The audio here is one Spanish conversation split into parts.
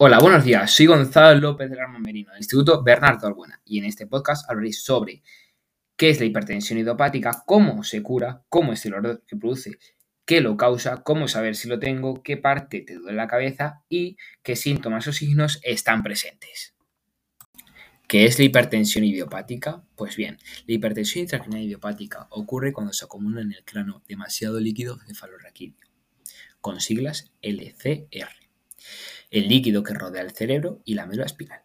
Hola, buenos días. Soy Gonzalo López del Arma Merino, del Instituto Bernardo Albuena, y en este podcast hablaré sobre qué es la hipertensión idiopática, cómo se cura, cómo es el dolor que produce, qué lo causa, cómo saber si lo tengo, qué parte te duele la cabeza y qué síntomas o signos están presentes. ¿Qué es la hipertensión idiopática? Pues bien, la hipertensión intracranial idiopática ocurre cuando se acumula en el cráneo demasiado líquido cefalorraquídeo, con siglas LCR el líquido que rodea el cerebro y la médula espinal.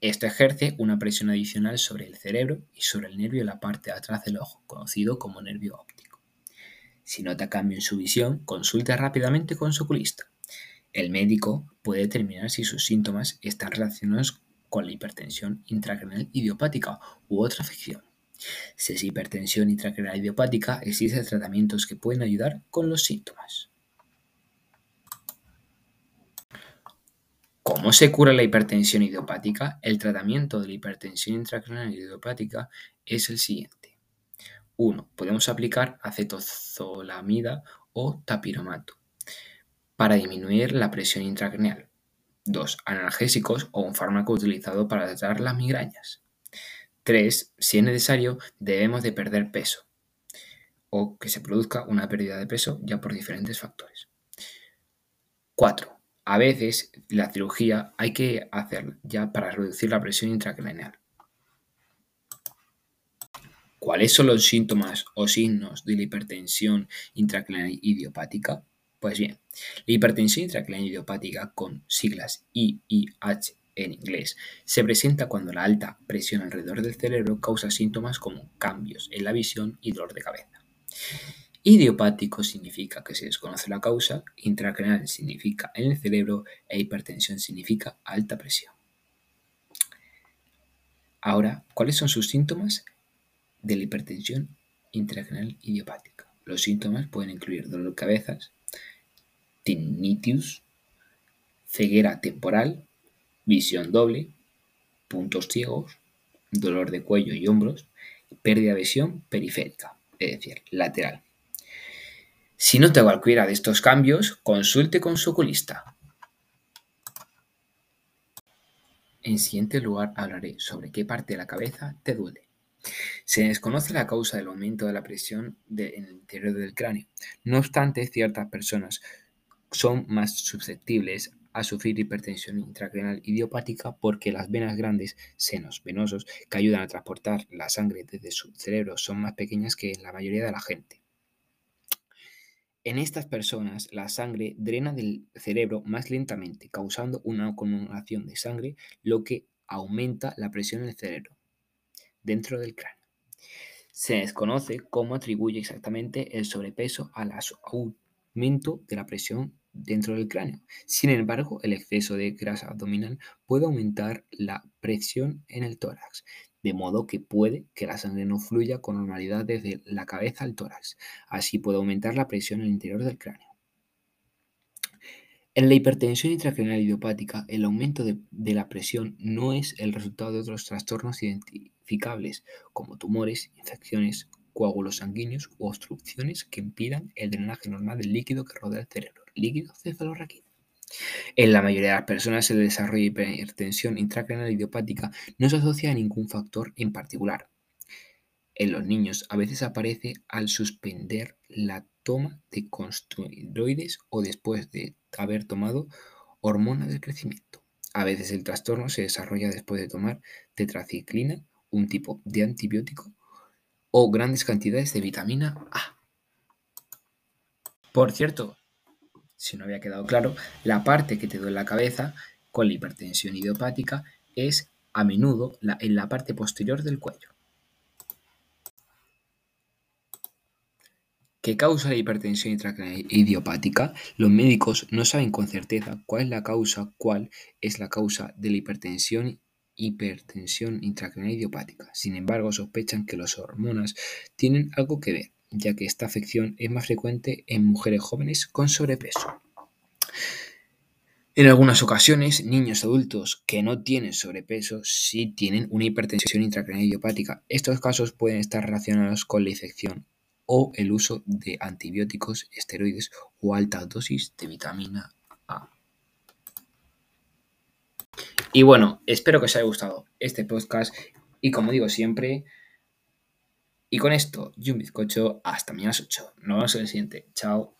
Esto ejerce una presión adicional sobre el cerebro y sobre el nervio en la parte de atrás del ojo, conocido como nervio óptico. Si nota cambio en su visión, consulte rápidamente con su oculista. El médico puede determinar si sus síntomas están relacionados con la hipertensión intracranial idiopática u otra afección. Si es hipertensión intracranial idiopática, existen tratamientos que pueden ayudar con los síntomas. ¿Cómo se cura la hipertensión idiopática? El tratamiento de la hipertensión intracranial idiopática es el siguiente. 1. Podemos aplicar acetozolamida o tapiromato para disminuir la presión intracraneal. 2. Analgésicos o un fármaco utilizado para tratar las migrañas. 3. Si es necesario, debemos de perder peso o que se produzca una pérdida de peso ya por diferentes factores. 4 a veces la cirugía hay que hacerla ya para reducir la presión intracraneal. ¿Cuáles son los síntomas o signos de la hipertensión intracraneal idiopática? Pues bien, la hipertensión intracraneal idiopática con siglas IIH en inglés se presenta cuando la alta presión alrededor del cerebro causa síntomas como cambios en la visión y dolor de cabeza. Idiopático significa que se desconoce la causa, intracraneal significa en el cerebro e hipertensión significa alta presión. Ahora, ¿cuáles son sus síntomas de la hipertensión intracraneal idiopática? Los síntomas pueden incluir dolor de cabeza, tinnitus, ceguera temporal, visión doble, puntos ciegos, dolor de cuello y hombros, pérdida de visión periférica, es decir, lateral. Si nota cualquiera de estos cambios, consulte con su oculista. En siguiente lugar hablaré sobre qué parte de la cabeza te duele. Se desconoce la causa del aumento de la presión en el interior del cráneo. No obstante, ciertas personas son más susceptibles a sufrir hipertensión intracranial idiopática porque las venas grandes, senos venosos, que ayudan a transportar la sangre desde su cerebro son más pequeñas que en la mayoría de la gente. En estas personas, la sangre drena del cerebro más lentamente, causando una acumulación de sangre, lo que aumenta la presión en el cerebro, dentro del cráneo. Se desconoce cómo atribuye exactamente el sobrepeso al aumento de la presión dentro del cráneo. Sin embargo, el exceso de grasa abdominal puede aumentar la presión en el tórax, de modo que puede que la sangre no fluya con normalidad desde la cabeza al tórax. Así puede aumentar la presión en el interior del cráneo. En la hipertensión intracraneal idiopática, el aumento de, de, la presión no es el resultado de otros trastornos identificables, como tumores, infecciones, coágulos sanguíneos u obstrucciones que impidan el drenaje normal del líquido que rodea el cerebro, líquido cefalorraquídeo. En la mayoría de las personas, el desarrollo de hipertensión intracranial idiopática no se asocia a ningún factor en particular. En los niños a veces aparece al suspender la toma de corticoides o después de haber tomado hormona del crecimiento. A veces el trastorno se desarrolla después de tomar tetraciclina, un tipo de antibiótico, o grandes cantidades de vitamina A. Por cierto, si no había quedado claro, la parte que te duele la cabeza con la hipertensión idiopática es a menudo en la parte posterior del cuello. ¿Qué causa la hipertensión idiopática? Los médicos no saben con certeza cuál es la causa, cuál es la causa de la hipertensión hipertensión intracranial idiopática. Sin embargo, sospechan que las hormonas tienen algo que ver ya que esta afección es más frecuente en mujeres jóvenes con sobrepeso. En algunas ocasiones, niños adultos que no tienen sobrepeso sí tienen una hipertensión intracranial idiopática. Estos casos pueden estar relacionados con la infección o el uso de antibióticos, esteroides o alta dosis de vitamina A. Y bueno, espero que os haya gustado este podcast. Y como digo siempre, y con esto, yo un bizcocho, hasta mañana 8. Nos vemos en el siguiente. Chao.